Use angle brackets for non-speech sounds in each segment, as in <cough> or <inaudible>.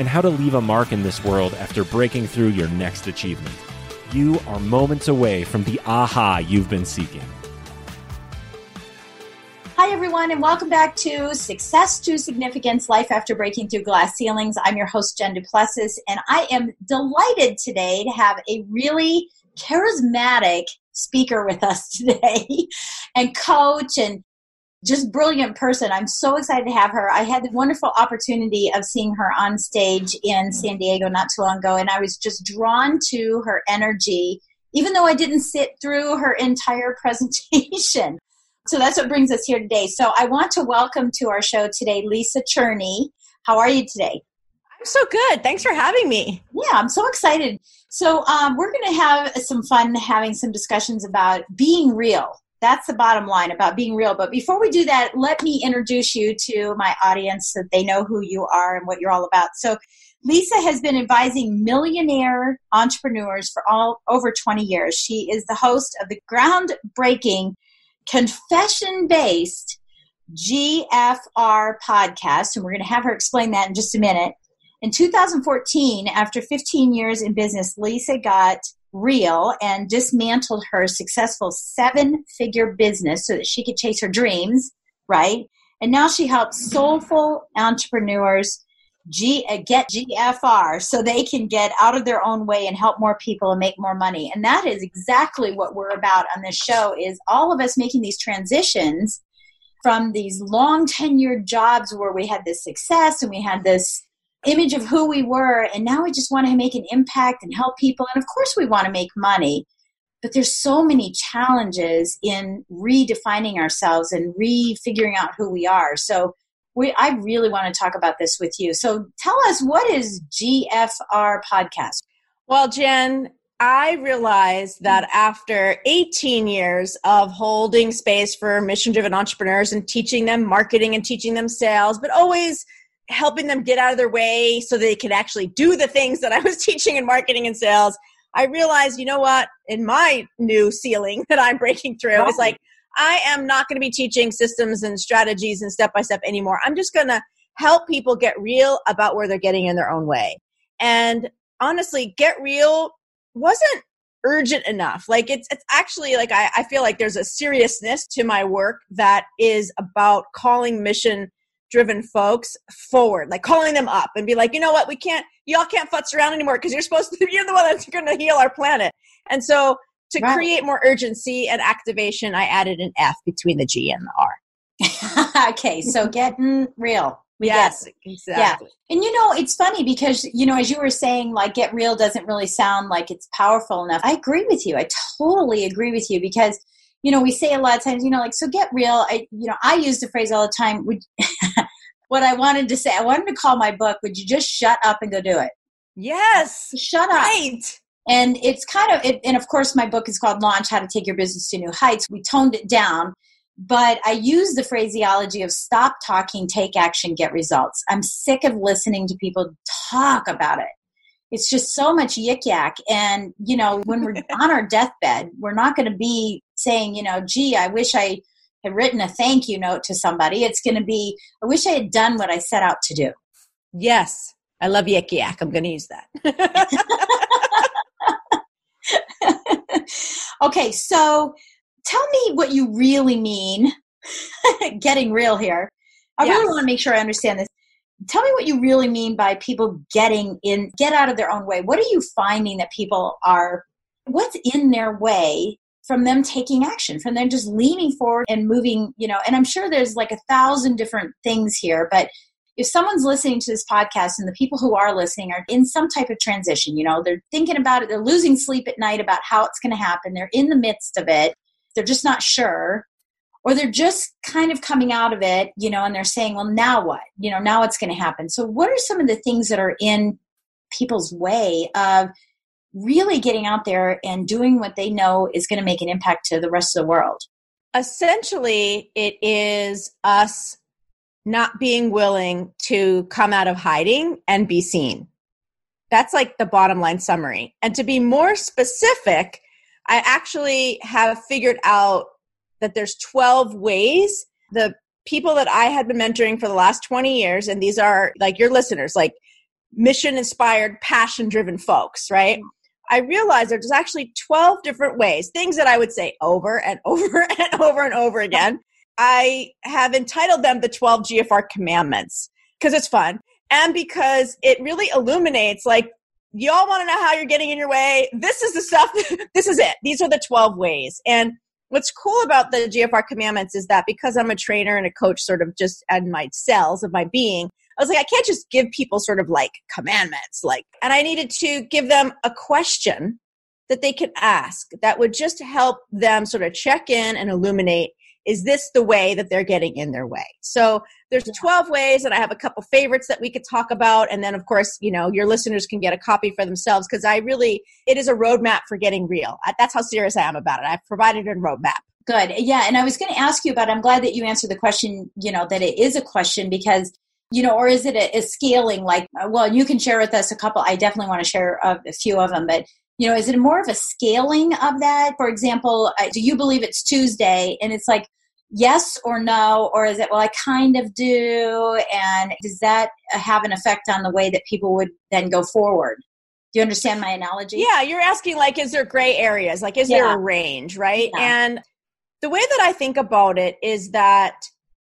and how to leave a mark in this world after breaking through your next achievement. You are moments away from the aha you've been seeking. Hi, everyone, and welcome back to Success to Significance Life After Breaking Through Glass Ceilings. I'm your host, Jen Duplessis, and I am delighted today to have a really charismatic speaker with us <laughs> today and coach and just brilliant person. I'm so excited to have her. I had the wonderful opportunity of seeing her on stage in San Diego not too long ago, and I was just drawn to her energy, even though I didn't sit through her entire <laughs> presentation. So that's what brings us here today. So I want to welcome to our show today Lisa Cherney. How are you today? I'm so good. Thanks for having me. Yeah, I'm so excited. So um, we're going to have some fun having some discussions about being real that's the bottom line about being real. But before we do that, let me introduce you to my audience so they know who you are and what you're all about. So, Lisa has been advising millionaire entrepreneurs for all over 20 years. She is the host of the groundbreaking confession based GFR podcast, and we're going to have her explain that in just a minute. In 2014, after 15 years in business, Lisa got real and dismantled her successful seven figure business so that she could chase her dreams, right? And now she helps soulful entrepreneurs G, uh, get GFR so they can get out of their own way and help more people and make more money. And that is exactly what we're about on this show is all of us making these transitions from these long tenured jobs where we had this success and we had this image of who we were and now we just want to make an impact and help people and of course we want to make money but there's so many challenges in redefining ourselves and refiguring out who we are so we, I really want to talk about this with you. So tell us what is GFR podcast? Well, Jen, I realized that mm-hmm. after 18 years of holding space for mission driven entrepreneurs and teaching them marketing and teaching them sales, but always helping them get out of their way so they could actually do the things that I was <laughs> teaching in marketing and sales, I realized, you know what, in my new ceiling that I'm breaking through, right. is like, I am not going to be teaching systems and strategies and step by step anymore. I'm just going to help people get real about where they're getting in their own way. And honestly, get real wasn't urgent enough. Like it's it's actually like I, I feel like there's a seriousness to my work that is about calling mission driven folks forward, like calling them up and be like, you know what, we can't, y'all can't futz around anymore because you're supposed to, <laughs> you're the one that's going to heal our planet. And so to right. create more urgency and activation, I added an F between the G and the R. <laughs> okay, so <laughs> getting real. We yes, exactly. Yeah. And you know, it's funny because, you know, as you were saying, like, get real doesn't really sound like it's powerful enough. I agree with you. I totally agree with you because you know, we say a lot of times, you know, like, so get real. I, you know, I use the phrase all the time. Would, what I wanted to say, I wanted to call my book, Would You Just Shut Up and Go Do It? Yes. Shut up. Right. And it's kind of, it, and of course, my book is called Launch How to Take Your Business to New Heights. We toned it down, but I use the phraseology of stop talking, take action, get results. I'm sick of listening to people talk about it it's just so much yik yak. And, you know, when we're <laughs> on our deathbed, we're not going to be saying, you know, gee, I wish I had written a thank you note to somebody. It's going to be, I wish I had done what I set out to do. Yes. I love yik yak. I'm going to use that. <laughs> okay. So tell me what you really mean, <laughs> getting real here. I yes. really want to make sure I understand this tell me what you really mean by people getting in get out of their own way what are you finding that people are what's in their way from them taking action from them just leaning forward and moving you know and i'm sure there's like a thousand different things here but if someone's listening to this podcast and the people who are listening are in some type of transition you know they're thinking about it they're losing sleep at night about how it's going to happen they're in the midst of it they're just not sure or they're just kind of coming out of it, you know, and they're saying, well, now what? You know, now what's going to happen? So, what are some of the things that are in people's way of really getting out there and doing what they know is going to make an impact to the rest of the world? Essentially, it is us not being willing to come out of hiding and be seen. That's like the bottom line summary. And to be more specific, I actually have figured out that there's 12 ways the people that I had been mentoring for the last 20 years, and these are like your listeners, like mission inspired, passion driven folks, right? Mm-hmm. I realized there's actually 12 different ways, things that I would say over and <laughs> over and over and over again. I have entitled them the 12 GFR commandments because it's fun and because it really illuminates like y'all want to know how you're getting in your way? This is the stuff <laughs> this is it. These are the 12 ways. And what's cool about the GFR commandments is that because I'm a trainer and a coach, sort of just in my cells of my being, I was like, I can't just give people sort of like commandments, like, and I needed to give them a question that they could ask that would just help them sort of check in and illuminate is this the way that they're getting in their way? So there's 12 ways and i have a couple favorites that we could talk about and then of course you know your listeners can get a copy for themselves because i really it is a roadmap for getting real. That's how serious i am about it. I've provided a roadmap. Good. Yeah and i was going to ask you about i'm glad that you answered the question you know that it is a question because you know or is it a, a scaling like well you can share with us a couple i definitely want to share a, a few of them but you know is it more of a scaling of that? For example uh, do you believe it's tuesday and it's like yes or no or is it well i kind of do and does that have an effect on the way that people would then go forward? Do you understand my analogy? Yeah you're asking like is there gray areas? Like is yeah. there a range right? Yeah. and the way that i think about it is that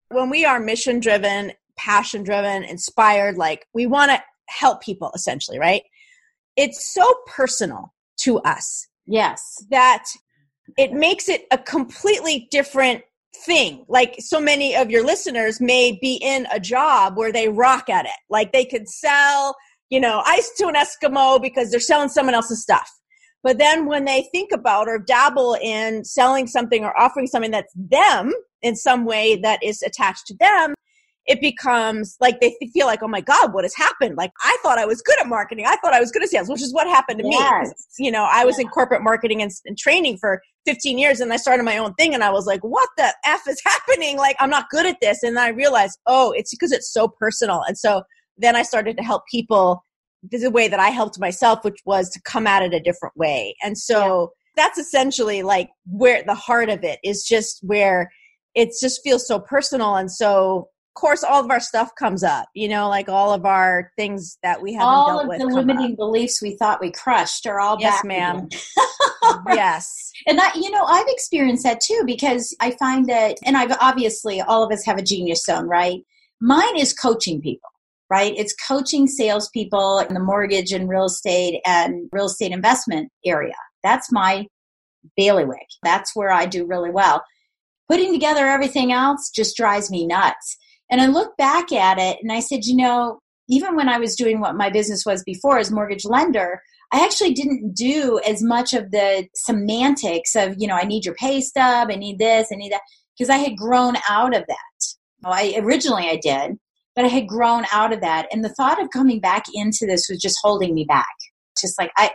when we are mission driven passion driven inspired like we want to help people essentially right it's so personal to us. Yes. That it makes it a completely different thing. Like so many of your listeners may be in a job where they rock at it. Like they could sell, you know, ice to an Eskimo because they're selling someone else's stuff. But then when they think about or dabble in selling something or offering something that's them in some way that is attached to them, it becomes like they feel like, oh my God, what has happened? Like I thought I was good at marketing. I thought I was good at sales, which is what happened to yes. me. You know, I was yeah. in corporate marketing and, and, training for 15 years and I started my own thing and I was like, what the F is <laughs> happening? Like I'm not good at this. And then I realized, oh, it's because it's so personal. And so then I started to help people the way that I helped myself, which was to come at it a different way. And so yeah. that's essentially like where the heart of it is just where it just feels so personal and so course, all of our stuff comes up. You know, like all of our things that we haven't all dealt of with. the limiting up. beliefs we thought we crushed are all yes, back. ma'am. <laughs> <laughs> yes. And that, you know, I've experienced that too because I find that, and I've obviously all of us have a genius zone, right? Mine is coaching people. Right? It's coaching salespeople in the mortgage and real estate and real estate investment area. That's my bailiwick. That's where I do really well. Putting together everything else just drives me nuts. And I look back at it and I said, you know, even when I was doing what my business was before as mortgage lender, I actually didn't do as much of the semantics of, you know, I need your pay stub, I need this, I need that, because I had grown out of that. I originally I did, but I had grown out of that. And the thought of coming back into this was just holding me back. Just like I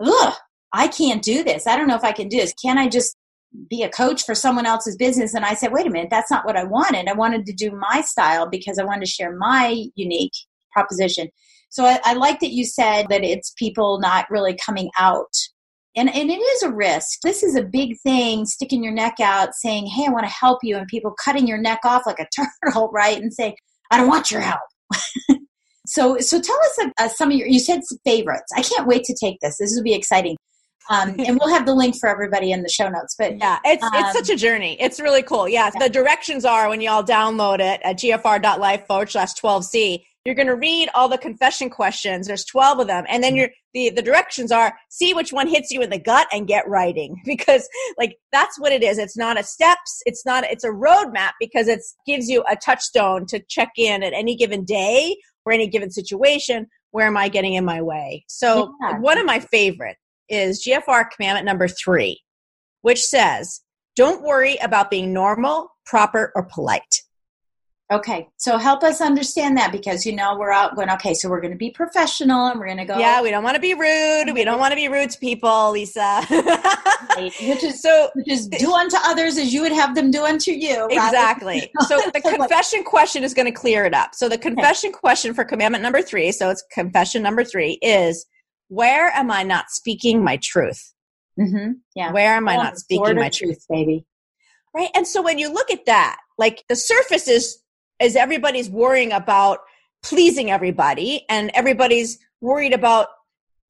ugh, I can't do this. I don't know if I can do this. Can I just be a coach for someone else's business. And i said wait a minute that's not what i wanted. I wanted to do my style because i wanted to share my unique proposition. So i, I like that you said that it's people not really coming out. And, and it is a risk. This is a big thing sticking your neck out saying hey i want to help you and people cutting your neck off like a <laughs> turtle right? And saying i don't want your help. <laughs> So so tell us uh, some of your you said favorites. I can't wait to take this. This will be exciting um, <laughs> and we'll have the link for everybody in the show notes. But yeah, it's um, it's such a journey. It's really cool. Yeah, yeah, the directions are when y'all download it at gfr.life forward slash 12c. you're going to read all the confession questions. There's 12 of them. And then you're, the, the directions are see which one hits you in the gut and get writing <laughs> because like that's what it is. It's not a steps. It's not, it's a roadmap because it gives you a touchstone to check in at any given day or any given situation. Where am I getting in my way? So yeah. one of my favorite is GFR commandment number three, which says, don't worry about being normal, proper, or polite. Okay, so help us understand that because you know we're out going. Okay, so we're going to be professional and we're going to go. Yeah, we don't want to be rude. We don't want to be rude to people, Lisa. right. Which is so. Which is do unto others as you would have them do unto you. Exactly. so <laughs> the confession question is going to clear it up. So the confession okay. question for commandment number three. So it's confession number three is where am I not speaking my truth? Mm-hmm. Yeah. Where am I not speaking my truth, baby? Right. And so when you look at that, like the surface is is everybody's worrying about pleasing everybody and everybody's worried about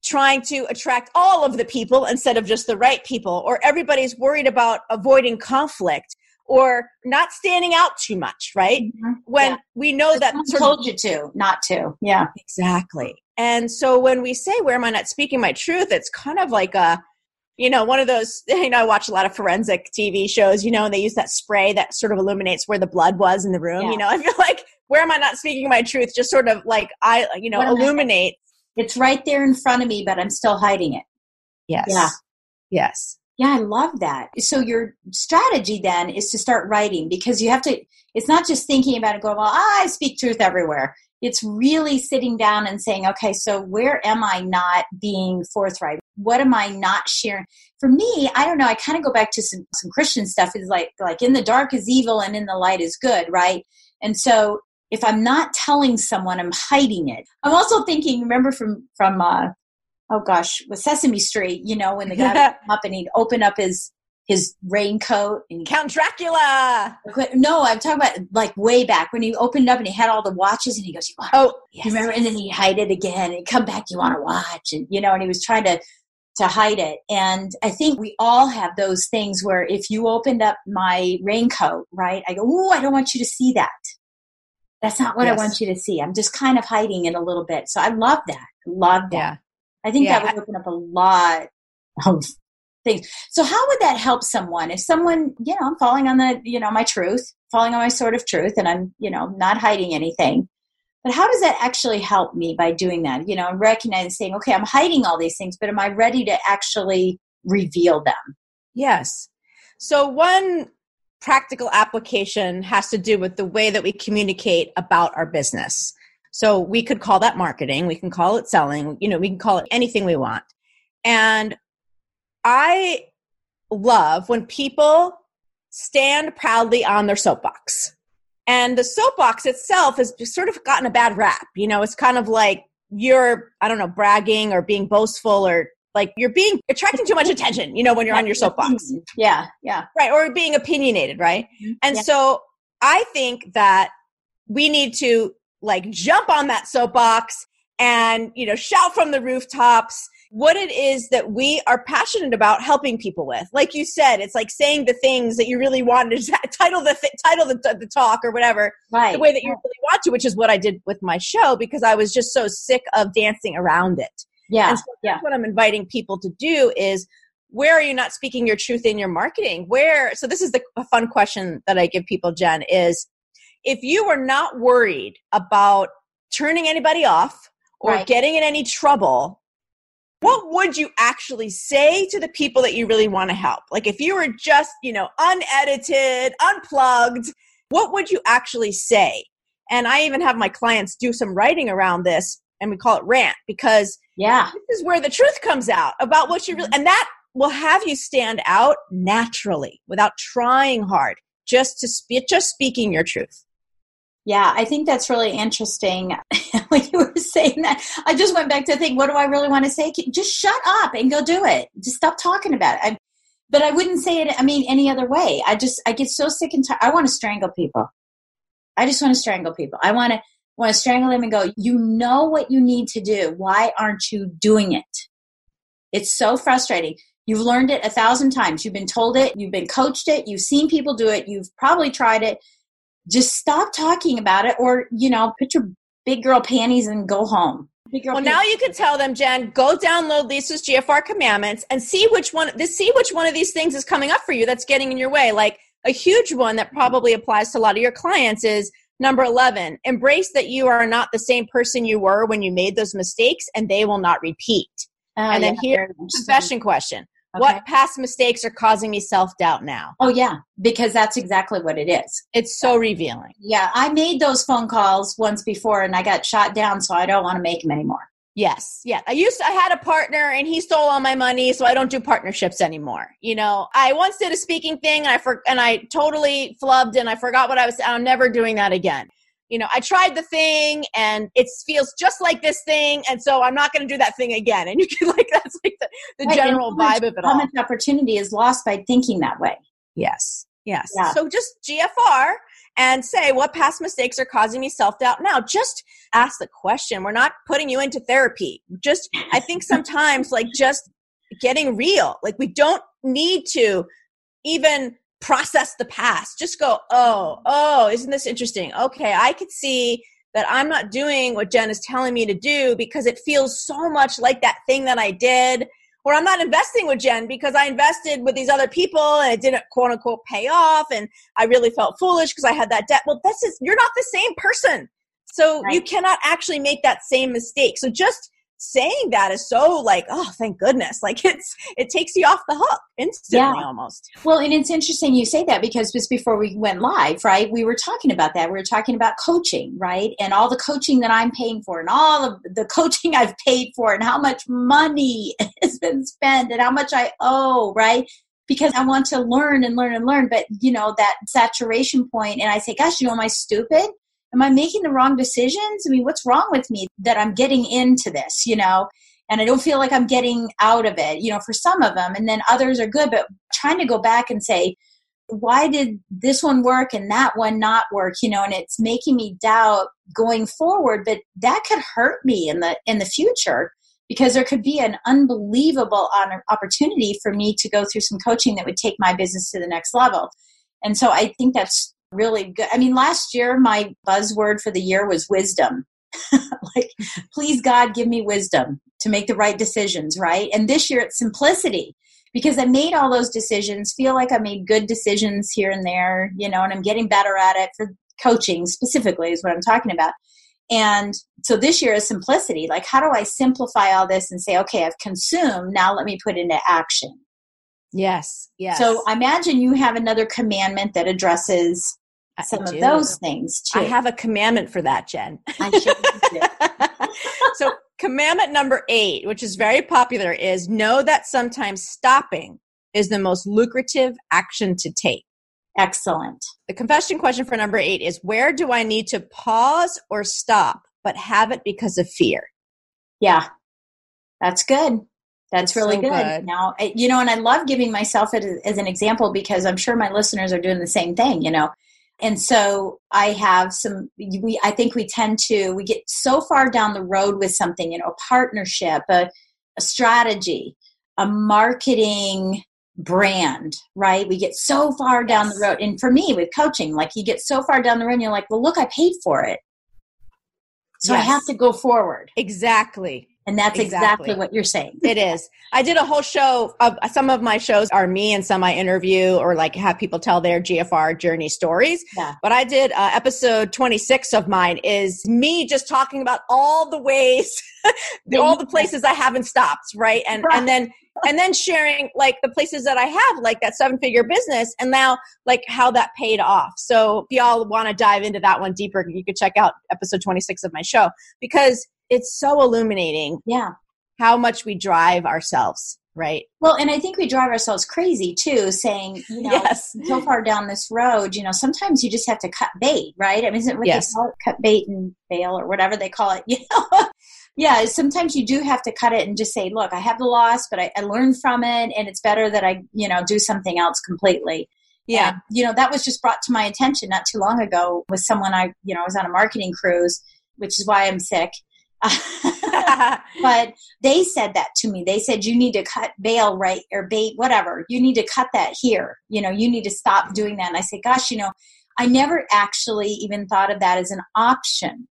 trying to attract all of the people instead of just the right people or everybody's worried about avoiding conflict or not standing out too much right mm-hmm. when yeah. we know that told you to not to yeah exactly and so when we say where am i not speaking my truth it's kind of like a you know, one of those, <laughs> you know, I watch a lot of forensic TV shows, you know, and they use that spray that sort of illuminates where the blood was in the room. Yeah. You know, <laughs> I feel like where am I not speaking my truth? Just sort of like I, you know, illuminate. It's right there in front of me, but I'm still hiding it. Yes. Yeah. Yes. Yeah, I love that. So your strategy then is to start writing because you have to. It's not just thinking about it, going, "Well, I speak truth everywhere." It's really sitting down and saying, "Okay, so where am I not being forthright? what am I not sharing? For me, I don't know. I kind of go back to some, some Christian stuff. Is like like in the dark is evil and in the light is good, right? And so if I'm not telling someone, I'm hiding it. I'm also thinking. Remember from from uh, oh gosh, with Sesame Street, you know, when the guy <laughs> would come up and he'd open up his his raincoat and Count Dracula. No, I'm talking about like way back when he opened up and he had all the watches and he goes, "Oh, yes. you remember?" And then he hide it again and come back. You want to watch? And you know, and he was trying to to hide it. And I think we all have those things where if you opened up my raincoat, right, I go, Oh, I don't want you to see that. That's not what yes. I want you to see. I'm just kind of hiding it a little bit. So I love that. Love that. Yeah. I think yeah. that would open up a lot of things. So how would that help someone? If someone, you know, I'm falling on the, you know, my truth, falling on my sort of truth, and I'm, you know, not hiding anything. But how does that actually help me by doing that? You know, recognizing saying, okay, I'm hiding all these things, but am I ready to actually reveal them? Yes. So one practical application has to do with the way that we communicate about our business. So we could call that marketing, we can call it selling, you know, we can call it anything we want. And I love when people stand proudly on their soapbox. And the soapbox itself has sort of gotten a bad rap. You know, it's kind of like you're, I don't know, bragging or being boastful or like you're being attracting too much attention, you know, when you're on your soapbox. Yeah, yeah. Right. Or being opinionated, right? Mm-hmm. And yeah. so I think that we need to like jump on that soapbox and, you know, shout from the rooftops what it is that we are passionate about helping people with. Like you said, it's like saying the things that you really wanted to <laughs> title the th- title the, the talk or whatever right. the way that you really want to, which is what I did with my show because I was just so sick of dancing around it. Yeah, and so yeah. what I'm inviting people to do is where are you not speaking your truth in your marketing? Where so this is the a fun question that I give people, Jen, is if you were not worried about turning anybody off or right. getting in any trouble what would you actually say to the people that you really want to help? Like if you were just, you know, unedited, unplugged, what would you actually say? And I even have my clients do some writing around this and we call it rant because yeah, this is where the truth comes out about what you really mm-hmm. and that will have you stand out naturally without trying hard just to speak just speaking your truth. Yeah, I think that's really interesting. <laughs> when you were saying that, I just went back to think, what do I really want to say? Just shut up and go do it. Just stop talking about it. I, but I wouldn't say it, I mean, any other way. I just, I get so sick and tired. I want to strangle people. I just want to strangle people. I want to, want to strangle them and go, you know what you need to do. Why aren't you doing it? It's so frustrating. You've learned it a thousand times. You've been told it. You've been coached it. You've seen people do it. You've probably tried it just stop talking about it or you know put your big girl panties and go home. Well, now you can tell them, Jen, go download Lisa's GFR commandments and see which one this see which one of these things is coming up for you that's getting in your way. Like a huge one that probably applies to a lot of your clients is number 11, embrace that you are not the same person you were when you made those mistakes and they will not repeat. Uh, and then yeah, here confession question. Okay. What past mistakes are causing me self doubt now? Oh, yeah, because that's exactly what it is. It's so revealing. Yeah, I made those phone calls once before and I got shot down, so I don't want to make them anymore. Yes. Yeah. I used to, I had a partner and he stole all my money, so I don't do partnerships anymore. You know, I once did a speaking thing and I for, and I totally flubbed and I forgot what I was I'm never doing that again you know, I tried the thing and it feels just like this thing, and so I'm not going to do that thing again. And you can <laughs> like that's like the, the right, general vibe of it all. How much opportunity is lost by thinking that way? Yes, yes. Yeah. So just GFR and say what past mistakes are causing me self doubt now. Just ask the question. We're not putting you into therapy. Just I think <laughs> sometimes like just getting real. Like we don't need to even process the past. Just go, oh, oh, isn't this interesting? Okay, I could see that I'm not doing what Jen is telling me to do because it feels so much like that thing that I did. Or I'm not investing with Jen because I invested with these other people and it didn't quote unquote pay off and I really felt foolish because I had that debt. Well, this is you're not the same person. So right. you cannot actually make that same mistake. So just saying that is so like oh thank goodness. <laughs> Like it's it takes you off the hook instantly yeah. almost. Well and it's interesting you say that because just before we went live right we were talking about that. We were talking about coaching right and all the coaching that i'm paying for and all of the <laughs> coaching i've paid for and how much money <laughs> has been spent and how much i owe right because i want to learn and learn and learn. But you know that saturation point and i say gosh you know am i stupid am I making the wrong decisions? I mean, what's wrong with me that I'm getting into this, you know? And I don't feel like I'm getting out of it, you know, for some of them. And then others are good, but trying to go back and say, why did this one work and that one not work you know and it's making me doubt going forward but that could hurt me in the in the future because there could be an unbelievable opportunity for me to go through some coaching that would take my business to the next level and so i think that's really good. I mean, last year my buzzword for the year was wisdom. <laughs> like, please God, give me wisdom to make the right decisions, right? And this year it's simplicity because I made all those decisions, feel like I made good decisions here and there, you know, and I'm getting better at it for coaching specifically, is what I'm talking about. And so this year is simplicity. Like, how do I simplify all this and say, okay, I've consumed, now let me put into action? Yes, yes. So I imagine you have another commandment that addresses some of those things too. I have a commandment for that, Jen. <laughs> so, commandment number eight, which is very popular, is know that sometimes stopping is the most lucrative action to take. Excellent. The confession question for number eight is where do I need to pause or stop, but have it because of fear? Yeah, that's good. That's really so good. good. Now, eh, you know, and I love giving myself it as an example because I'm sure my listeners are doing the same thing. You know, and so i have some we i think we tend to we get so far down the road with something you know a partnership a, a strategy a marketing brand right? We get so far down yes. the road. And for me with coaching like you get so far down the road and you're like well look i paid for it. So yes. i have to go forward. Exactly and that's exactly. exactly, what you're saying. it is. I did a whole show of some of my shows are me and some I interview or like have people tell their GFR journey stories. Yeah. But I did uh, episode 26 of mine is me just talking about all the ways, <laughs> all the places I haven't stopped, right? And right. and then and then sharing like the places that I have, like that seven figure business, and now like how that paid off. So if y'all want to dive into that one deeper, you could check out episode 26 of my show because it's so illuminating. Yeah. How much we drive ourselves, right? Well, and I think we drive ourselves crazy too, saying, you know, yes. so far down this road, you know, sometimes you just have to cut bait, right? I mean, isn't what yes. they call it? Cut bait and bail or whatever they call it, <laughs> you know? yeah, sometimes you do have to cut it and just say, look, I have the loss, but I, I learned from it and it's better that I, you know, do something else completely. Yeah. And, you know, that was just brought to my attention not too long ago with someone I, you know, I was on a marketing cruise, which is why I'm sick <laughs> but they said that to me. They said you need to cut bail right or bait whatever. You need to cut that here. You know, you need to stop doing that. And I said, gosh, you know, I never actually even thought of that as an option.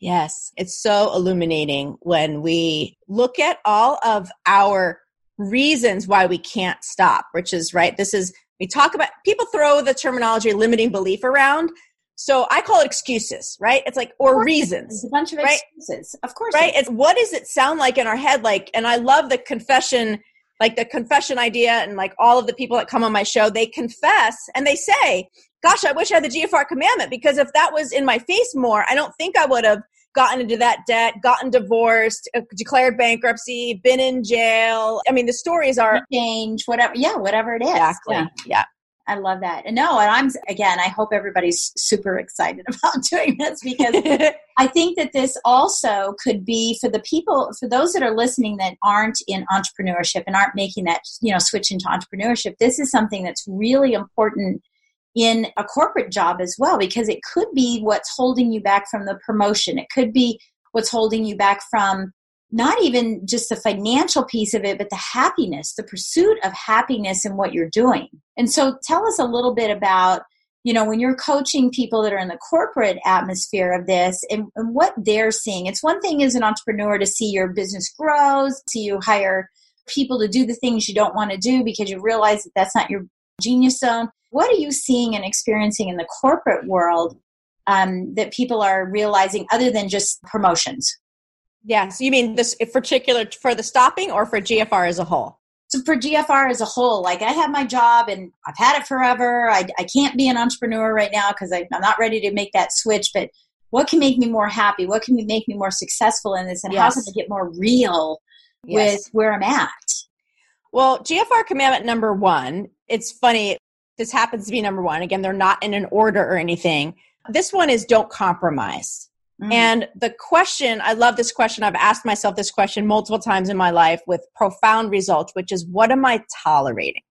Yes, it's so illuminating when we look at all of our reasons why we can't stop, which is right. This is, we talk about, people throw the terminology limiting belief around. So I call it excuses, right? It's like, or reasons. It's a bunch of right? excuses. Of course. Right? It's what does it sound like in our head? Like, and I love the confession, like the confession idea, and like all of the people that come on my show, they confess and they say, Gosh, I wish I had the GFR commandment because if that was in my face more, I don't think I would have gotten into that debt, gotten divorced, uh, declared bankruptcy, been in jail. I mean, the stories are change, whatever. Yeah, whatever it is. Exactly. Yeah. yeah. I love that. And no, and I'm again, I hope everybody's super excited <laughs> about doing this because <laughs> I think that this also could be for the people, for those that are listening that aren't in entrepreneurship and aren't making that, you know, switch into entrepreneurship. This is something that's really important in a corporate job as well because it could be what's holding you back from the promotion. It could be what's holding you back from not even just the financial piece of it, but the happiness, the pursuit of happiness in what you're doing. And so tell us a little bit about, you know, when you're coaching people that are in the corporate atmosphere of this and, and what they're seeing. It's one thing as an entrepreneur to see your business grows, see you hire people to do the things you don't want to do because you realize that that's not your genius zone. What are you seeing and experiencing in the corporate world um, that people are realizing other than just promotions? Yeah. So you mean this particular for the stopping or for GFR as a whole? So for GFR as a whole, like I have my job and I've had it forever. I, I can't be an entrepreneur right now because I'm not ready to make that switch. But what can make me more happy? What can make me more successful in this? And yes. how can I get more real yes. with where I'm at? Well, GFR commandment number one, it's funny. This happens to be number one. Again, they're not in an order or anything. This one is don't compromise. Mm. And the question, I love this question. I've asked myself this question multiple times in my life with profound results, which is what am I tolerating?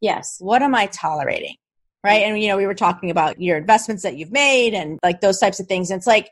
Yes. What am I tolerating? Right. And, you know, we were talking about your investments that you've made and like those types of things. And it's like,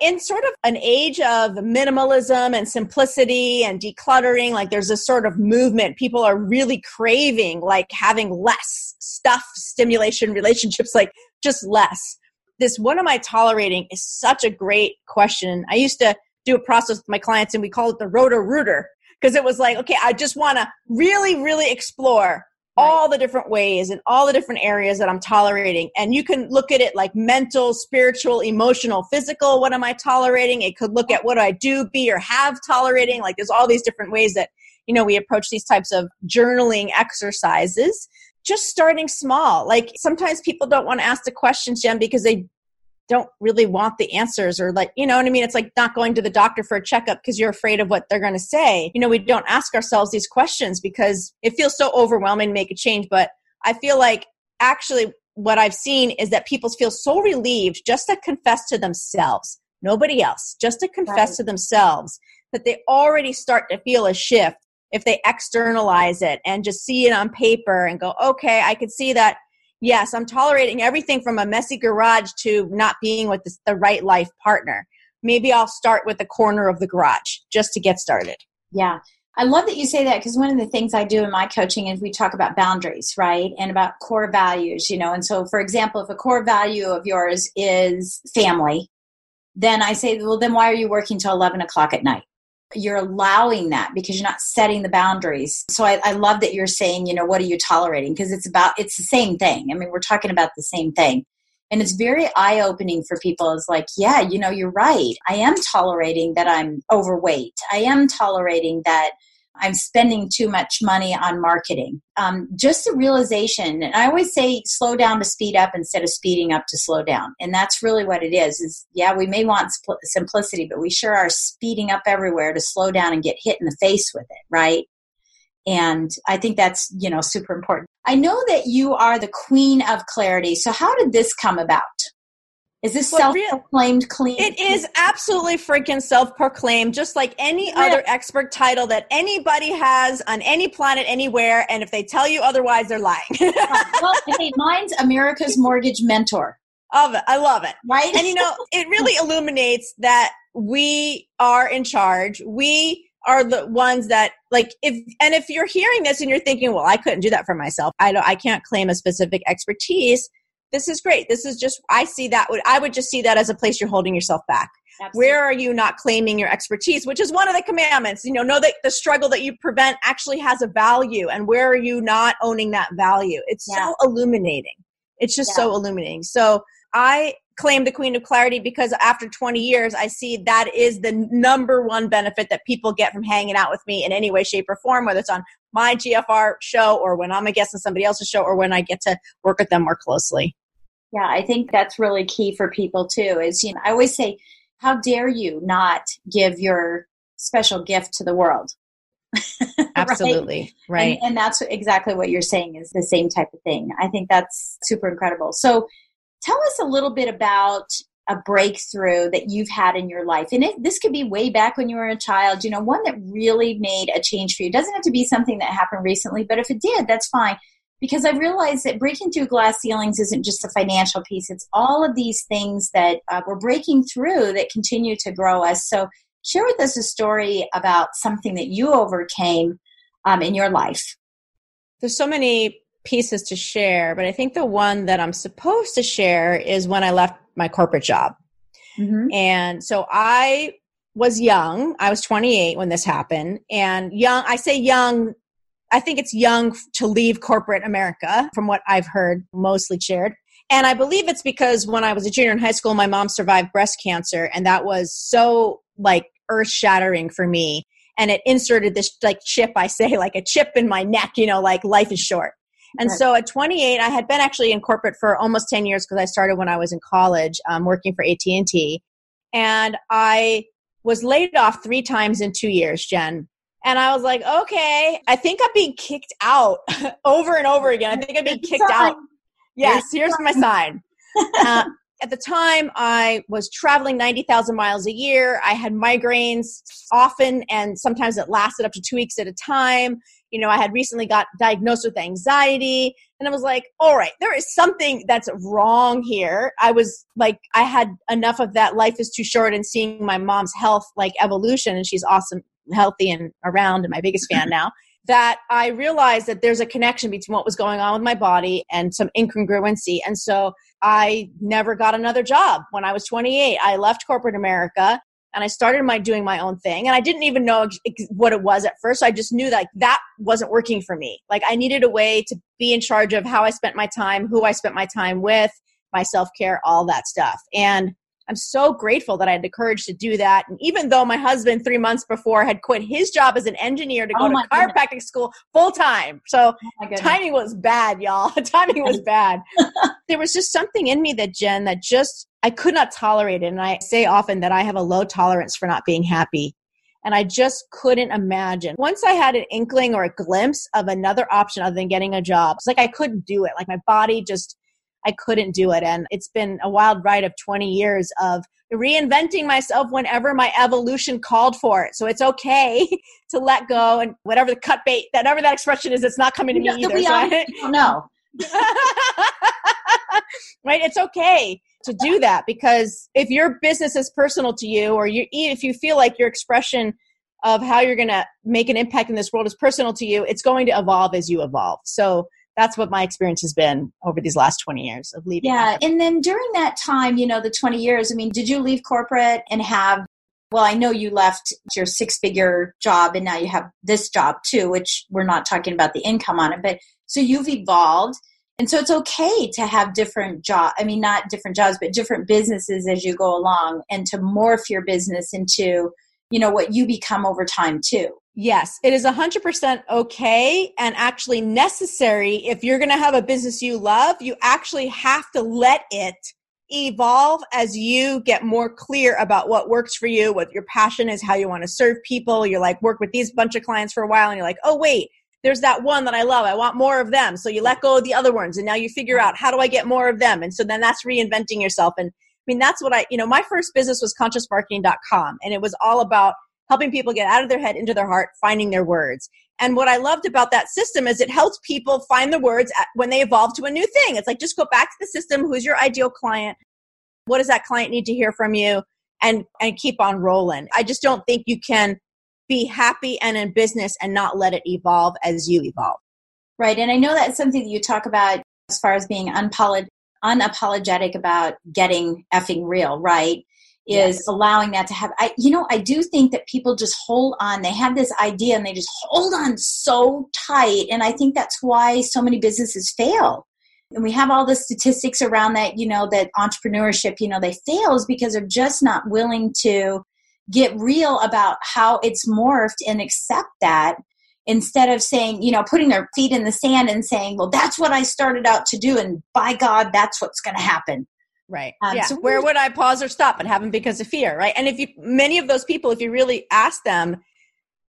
in sort of an age of minimalism and simplicity and decluttering, like there's a sort of movement. People are really craving like having less stuff, stimulation, relationships, like just less this what am I tolerating is such a great question. I used to do a process with my clients and we call it the roto rooter because it was like, okay, I just want to really, really explore Right. all the different ways and all the different areas that I'm tolerating. And you can look at it like mental, spiritual, emotional, physical. What am I tolerating? It could look at what do I do, be, or have tolerating. Like there's all these different ways that, you know, we approach these types of journaling exercises just starting small. Like sometimes people don't want to ask the questions, Jen, because they don't really want the answers or like, you know what I mean? It's like not going to the doctor for a checkup because you're afraid of what they're going to say. You know, we don't ask ourselves these questions because it feels so overwhelming to make a change. But I feel like actually what I've seen is that people feel so relieved just to confess to themselves, nobody else, just to confess right. to themselves that they already start to feel a shift if they externalize it and just see it on paper and go, okay, I can see that. Yes, I'm tolerating everything from a messy garage to not being with the, the right life partner. Maybe I'll start with the corner of the garage just to get started. Yeah. I love that you say that because one of the things I do in my coaching is we talk about boundaries, right? And about core values, you know. And so, for example, if a core value of yours is family, then I say, well, then why are you working till 11 o'clock at night? You're allowing that because you're not setting the boundaries. So I, I love that you're saying, you know, what are you tolerating? Because it's about, it's the same thing. I mean, we're talking about the same thing. And it's very eye opening for people. It's like, yeah, you know, you're right. I am tolerating that I'm overweight. I am tolerating that I'm spending too much money on marketing. Um, just a realization, and I always say slow down to speed up instead of speeding up to slow down. And that's really what it is. Is yeah, we may want simplicity, but we sure are speeding up everywhere to slow down and get hit in the face with it, right? And I think that's you know super important. I know that you are the queen of clarity. So how did this come about? Is this well, self-proclaimed clean? It is absolutely freaking self-proclaimed, just like any yeah. other expert title that anybody has on any planet anywhere. And if they tell you otherwise, they're lying. <laughs> well, hey, mine's America's Mortgage Mentor. Of it, I love it. Right, and you know, it really <laughs> illuminates that we are in charge. We are the ones that like if and if you're hearing this and you're thinking, well, I couldn't do that for myself. I don't. I can't claim a specific expertise this is great. This is just I see that would I would just see that as a place you're holding yourself back. Absolutely. Where are you not claiming your expertise, which is one of the commandments? You know, know that the struggle that you prevent actually has a value, and where are you not owning that value? It's yeah. so illuminating. It's just yeah. so illuminating. So I claim the queen of clarity because after 20 years i see that is the number one benefit that people get from hanging out with me in any way shape or form whether it's on my gfr show or when i'm a guest on somebody else's show or when i get to work with them more closely yeah i think that's really key for people too is you know i always say how dare you not give your special gift to the world <laughs> absolutely right, right. And, and that's exactly what you're saying is the same type of thing i think that's super incredible so Tell us a little bit about a breakthrough that you've had in your life. And it, this could be way back when you were a child, you know, one that really made a change for you. It doesn't have to be something that happened recently, but if it did, that's fine. Because I realized that breaking through glass ceilings isn't just a financial piece, it's all of these things that uh, we're breaking through that continue to grow us. So, share with us a story about something that you overcame um, in your life. There's so many pieces to share, but I think the one that I'm supposed to share is when I left my corporate job. Mm-hmm. And so I was young. I was 28 when this happened. And young, I say young, I think it's young to leave corporate America from what I've heard mostly shared. And I believe it's because when I was a junior in high school, my mom survived breast cancer. And that was so like earth shattering for me. And it inserted this like chip, I say, <laughs> like a chip in my neck, you know, like life is short. And right. so at 28, I had been actually in corporate for almost 10 years because I started when I was in college um, working for AT&T. And I was laid off three times in two years, Jen. And I was like, okay, I think I'm being kicked out <laughs> over and over again. I think I'm being kicked out. Yes, here's my sign. <laughs> Uh, at the time, I was traveling 90,000 miles a year. I had migraines often, and sometimes it lasted up to two weeks at a time you know, I had recently got diagnosed with anxiety and I was like, all right, there is something that's wrong here. I was like, I had enough of that life is too short and seeing my mom's health like evolution and she's awesome, healthy and around and my biggest fan now. That I realized that there's a connection between what was going on with my body and some incongruency. And so I never got another job when I was 28. I left corporate America and I started my doing my own thing and I didn't even know what it was at first. So I just knew that like, that wasn't working for me. Like I needed a way to be in charge of how I spent my time, who I spent my time with, my self-care, all that stuff. And I'm so grateful that I had the courage to do that. And even though my husband three months before had quit his job as an engineer to go oh to chiropractic goodness. school full time. So oh timing was bad, y'all. <laughs> timing was <laughs> bad. there was just something in me that Jen that just I could not tolerate it. And I say often that I have a low tolerance for not being happy. And I just couldn't imagine. Once I had an inkling or a glimpse of another option other than getting a job, it's like I couldn't do it. Like my body just, I couldn't do it. And it's been a wild ride of 20 years of reinventing myself whenever my evolution called for it. So it's okay <laughs> to let go and whatever the cut bait, whatever that expression is, it's not coming to me either. So I, don't <laughs> know. <laughs> right? It's okay to do that because if your business is personal to you or you if you feel like your expression of how you're going to make an impact in this world is personal to you, it's going to evolve as you evolve. So that's what my experience has been over these last 20 years of leaving. Yeah. And then during that time, you know, the 20 years, I mean, did you leave corporate and have, well, I know you left your six figure job and now you have this job too, which we're not talking about the income on it, but so you've evolved and so it's okay to have different job i mean not different jobs but different businesses as you go along and to morph your business into you know what you become over time too yes it is 100% okay and actually necessary if you're going to have a business you love you actually have to let it evolve as you get more clear about what works for you what your passion is how you want to serve people you're like work with these bunch of clients for a while and you're like oh wait there's that one that I love. I want more of them. So you let go of the other ones and now you figure out how do I get more of them? And so then that's reinventing yourself. And I mean, that's what I, you know, my first business was consciousmarketing.com and it was all about helping people get out of their head into their heart, finding their words. And what I loved about that system is it helps people find the words when they evolve to a new thing. It's like just go back to the system. Who's your ideal client? What does that client need to hear from you? And and keep on rolling. I just don't think you can be happy and in business and not let it evolve as you evolve. Right. And I know that's something that you talk about as far as being unapologetic about getting effing real, right? Is Yes. allowing that to happen. I, you know, I do think that people just hold on. They have this idea and they just hold on so tight. And I think that's why so many businesses fail. And we have all the statistics around that, you know, that entrepreneurship, you know, they fail is because they're just not willing to get real about how it's morphed and accept that instead of saying, you know, putting their feet in the sand and saying, well, that's what I started out to do. And by God, that's what's going to happen. Right. Um, yeah. so Where would I pause or stop? It happened because of fear, right? And if you, many of those people, if you really ask them,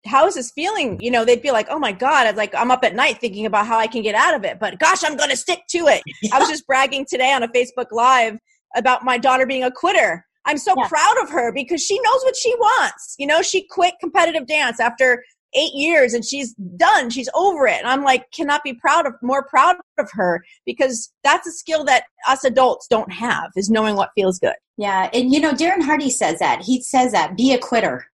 how is this feeling? You know, they'd be like, oh my God, it's like I'm up at night thinking about how I can get out of it, but gosh, I'm going to stick to it. <laughs> I was just bragging today on a Facebook Live about my daughter being a quitter. I'm so Yeah. proud of her because she knows what she wants. You know, she quit competitive dance after eight years and she's done. She's over it. And I'm like, cannot be proud of more proud of her because that's a skill that us adults don't have is knowing what feels good. Yeah. And, you know, Darren Hardy says that. He says that be a quitter.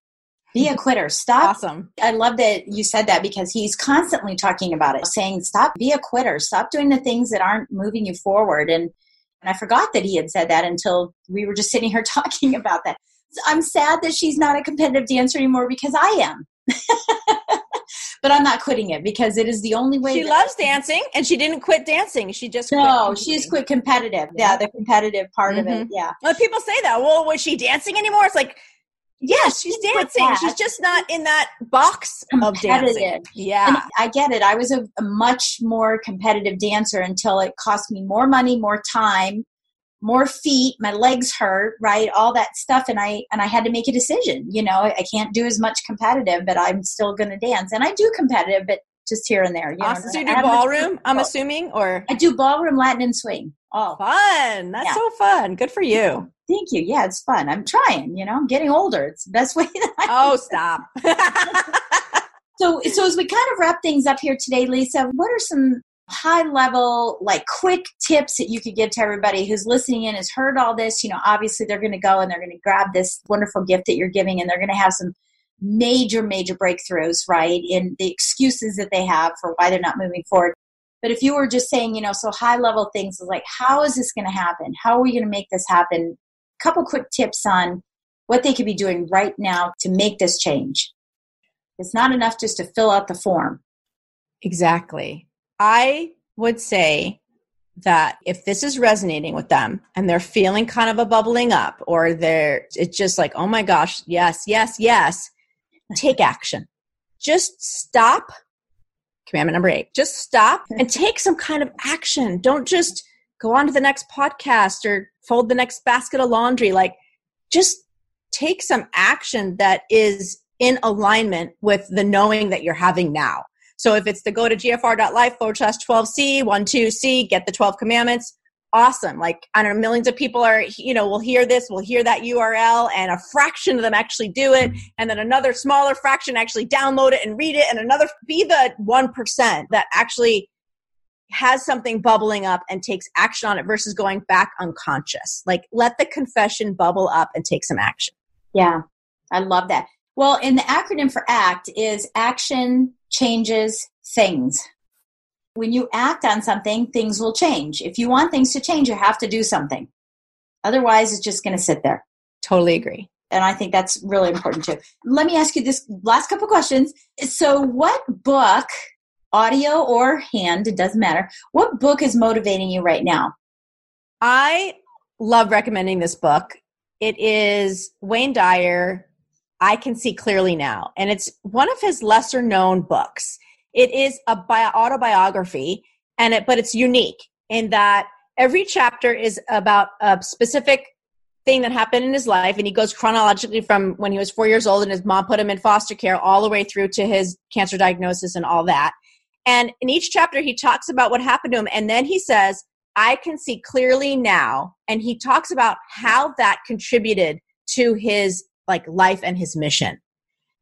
Be a quitter. Stop Awesome. I love that you said that because he's constantly talking about it, saying, stop, be a quitter, stop doing the things that aren't moving you forward. And, and I forgot that he had said that until we were just sitting here <laughs> talking about that. I'm sad that she's not a competitive dancer anymore because I am. <laughs> but I'm not quitting it because it is the only way. She loves dancing and she didn't quit dancing. She just quit No, she's quit competitive. Yeah, the competitive part of it. Mm-hmm. Yeah. Well, people say that. Well, was she dancing anymore? It's like, yes, she's quit dancing. She's just not in that box of dancing. Competitive. Yeah. And I get it. I was a, a much more competitive dancer until it cost me more money, more time, more feet. My legs hurt, right? All that stuff, and I and I had to make a decision. You know, I can't do as much competitive, but I'm still going to dance, and I do competitive, but just here and there. You know. So you do ballroom, I'm assuming, or I do ballroom, Latin, and swing. Oh, fun. That's Yeah. so fun. Good for you. thank you. Yeah, it's fun. I'm trying. You know, I'm getting older. It's the best <laughs> way. That I Oh, stop. <laughs> So, so as we kind of wrap things up here today, Lisa, what are some high level, like quick tips that you could give to everybody who's listening in, has heard all this? You know, obviously they're going to go and they're going to grab this wonderful gift that you're giving and they're going to have some major, major breakthroughs, right? In the excuses that they have for why they're not moving forward. But if you were just saying, you know, so high level things like, how is this going to happen? How are we going to make this happen? A couple quick tips on what they could be doing right now to make this change. It's not enough just to fill out the form. Exactly. I would say that if this is resonating with them and they're feeling kind of a bubbling up or they're it's just like, "Oh my gosh, yes, yes, yes." Take action. Just stop. Commandment number 8. Just stop and take some kind of action. Don't just go on to the next podcast or fold the next basket of laundry like just take some action that is in alignment with the knowing that you're having now. So if it's to go to gfr.life forward slash 12C, 12C, get the 12 commandments, awesome. Like, I don't know, millions of people are, you know, will hear this, will hear that URL, and a fraction of them actually do it. And then another smaller fraction actually download it and read it. And another, be the 1% that actually has something bubbling up and takes action on it versus going back unconscious. Like, let the confession bubble up and take some action. Yeah, I love that. Well, and the acronym for ACT is Action Changes Things. When you act on something, things will change. If you want things to change, you have to do something. Otherwise, it's just going to sit there. Totally agree. And I think that's really important too. Let me ask you this last couple questions. So, what book, audio or hand, it doesn't matter, what book is motivating you right now? I love recommending this book. It is Wayne Dyer, I Can See Clearly Now. And it's one of his lesser known books. It is a bio- autobiography, and it, but it's unique in that every chapter is about a specific thing that happened in his life and he goes chronologically from when he was four years old and his mom put him in foster care all the way through to his cancer diagnosis and all that and in each chapter he talks about what happened to him and then he says i can see clearly now and he talks about how that contributed to his like life and his mission.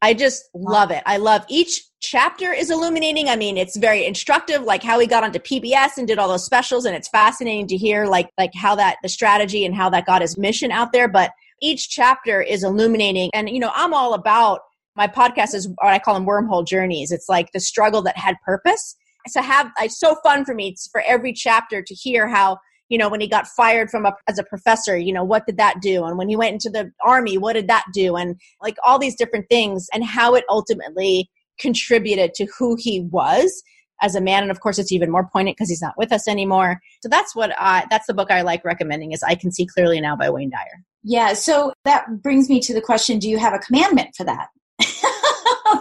I just love it. I love each chapter is illuminating. I mean it's very instructive like how he got onto pbs and did all those specials and it's fascinating to hear like like how that the strategy and how that got his mission out there but each chapter is illuminating. And you know i'm all about my podcast is what i call them wormhole journeys. It's like the struggle that had purpose. To have it's so fun for me it's for every chapter to hear how you know when he got fired from a as a professor you know what did that do? And when he went into the army what did that do? And like all these different things and how it ultimately contributed to who he was as a man. And of course it's even more poignant because he's not with us anymore. So that's what i that's the book i like recommending is i can see clearly now by wayne dyer. Yeah so that brings me to the question do you have a commandment for that? <laughs>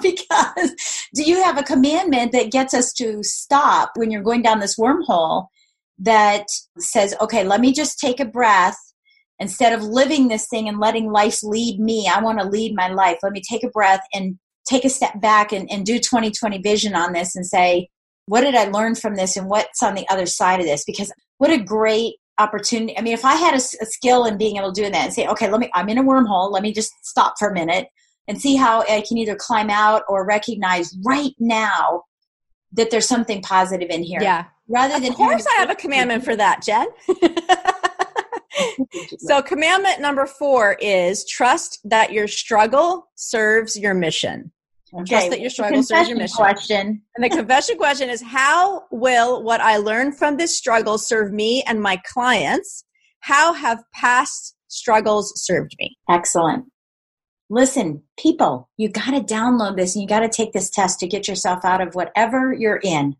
Because do you have a commandment that gets us to stop when you're going down this wormhole that says okay let me just take a breath instead of living this thing and letting life lead me i want to lead my life let me take a breath and take a step back and, and do 2020 vision on this and say what did I learn from this and what's on the other side of this? Because what a great opportunity. I mean, if I had a, a, skill in being able to do that and say, okay, let me, I'm in a wormhole, let me just stop for a minute and see how I can either climb out or recognize right now that there's something positive in here. Yeah. Rather than, of course, I have a commandment for that, Jen. <laughs> <laughs> so, commandment number four is trust that your struggle serves your mission. Okay. Trust that your struggle serves your mission. Question. And the confession question is how will what I learned from this struggle serve me and my clients? How have past struggles served me? Excellent. Listen, people, you got to download this and you got to take this test to get yourself out of whatever you're in.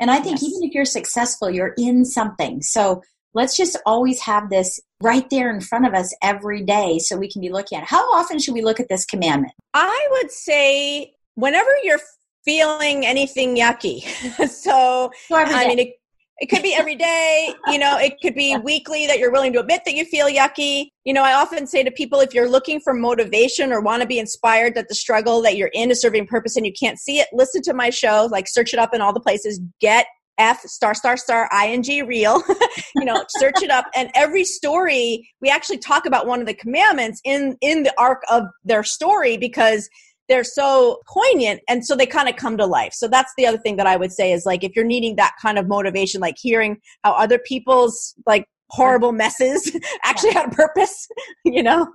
And I think yes. even if you're successful, you're in something. So let's just always have this right there in front of us every day so we can be looking at it. How often should we look at this commandment? I would say whenever you're feeling anything yucky. <laughs> so, I mean, it, it could be every day, you know, it could be weekly that you're willing to admit that you feel yucky. You know, I often say to people if you're looking for motivation or want to be inspired that the struggle that you're in is serving purpose and you can't see it, listen to my show, like search it up in all the places, get F star star star ing real, <laughs> you know, search it up. And every story, we actually talk about one of the commandments in in the arc of their story because they're so poignant and so they kind of come to life. So that's the other thing that I would say is like if you're needing that kind of motivation, like hearing how other people's like horrible messes <laughs> actually had a purpose, <laughs> you know?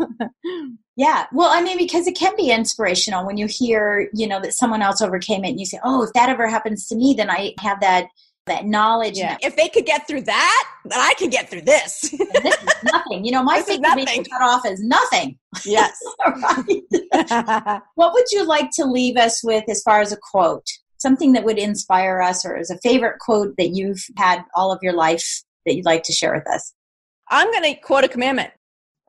Yeah. Well, I mean, because it can be inspirational when you hear, you know, that someone else overcame it and you say, oh, if that ever happens to me, then I have that that knowledge. Yeah. If they could get through that, then I can get through this. <laughs> this is nothing. You know, my finger being cut off is nothing. Yes. <laughs> <laughs> what would you like to leave us with as far as a quote? Something that would inspire us or as a favorite quote that you've had all of your life that you'd like to share with us? I'm going to quote a commandment.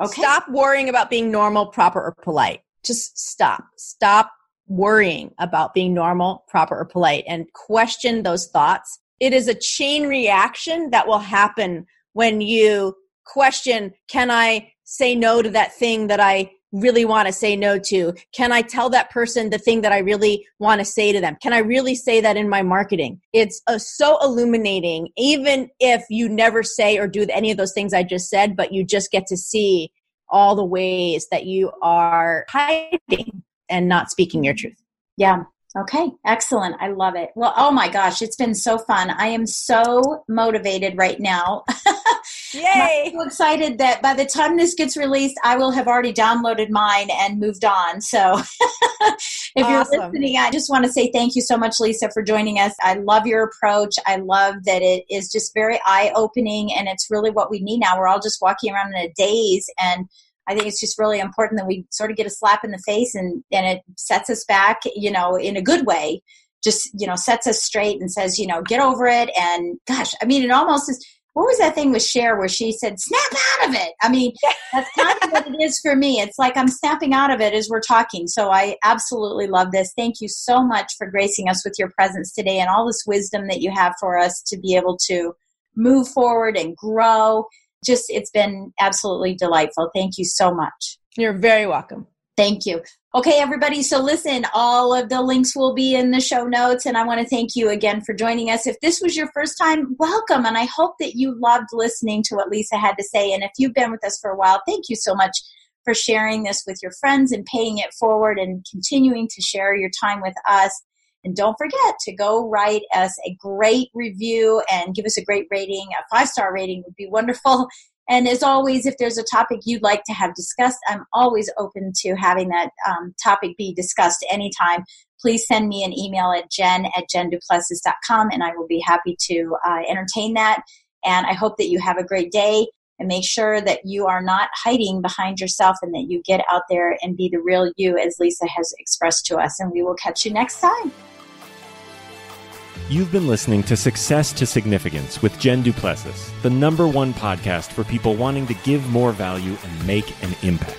Okay. Stop worrying about being normal, proper, or polite. Just stop. Stop worrying about being normal, proper, or polite and question those thoughts it is a chain reaction that will happen when you question can i say no to that thing that i really want to say no to? Can i tell that person the thing that i really want to say to them? Can i really say that in my marketing? It's uh, so illuminating even if you never say or do any of those things i just said but you just get to see all the ways that you are hiding and not speaking your truth. Yeah Okay, excellent. I love it. Well, oh my gosh, it's been so fun. I am so motivated right now. <laughs> Yay! I'm so excited that by the time this gets released, I will have already downloaded mine and moved on. So <laughs> if awesome. you're listening, I just want to say thank you so much, Lisa, for joining us. I love your approach. I love that it is just very eye opening and it's really what we need now. We're all just walking around in a daze and I think it's just really important that we sort of get a slap in the face and, and it sets us back, you know, in a good way, just, you know, sets us straight and says, you know, get over it. And gosh, I mean, it almost is, what was that thing with Cher where she said, snap out of it? I mean, that's kind of what it is for me. It's like I'm snapping out of it as we're talking. So I absolutely love this. Thank you so much for gracing us with your presence today and all this wisdom that you have for us to be able to move forward and grow just it's been absolutely delightful. Thank you so much. You're very welcome. Thank you. Okay, everybody. So, listen, all of the links will be in the show notes. And I want to thank you again for joining us. If this was your first time, welcome. And I hope that you loved listening to what Lisa had to say. And if you've been with us for a while, thank you so much for sharing this with your friends and paying it forward and continuing to share your time with us. And don't forget to go write us a great review and give us a great rating. A five star rating would be wonderful. And as always, if there's a topic you'd like to have discussed, I'm always open to having that um, topic be discussed anytime. Please send me an email at jen at jenduplessis.com and I will be happy to uh, entertain that. And I hope that you have a great day and make sure that you are not hiding behind yourself and that you get out there and be the real you, as Lisa has expressed to us. And we will catch you next time. You've been listening to Success to Significance with Jen Duplessis, the number one podcast for people wanting to give more value and make an impact.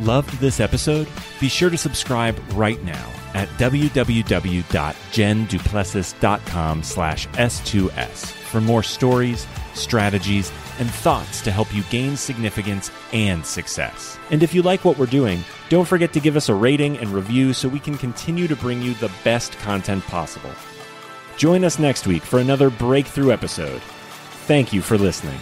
Loved this episode? Be sure to subscribe right now at www.jenduplessis.com slash S2S for more stories, strategies, and thoughts to help you gain significance and success. And if you like what we're doing, don't forget to give us a rating and review so we can continue to bring you the best content possible. Join us next week for another breakthrough episode. Thank you for listening.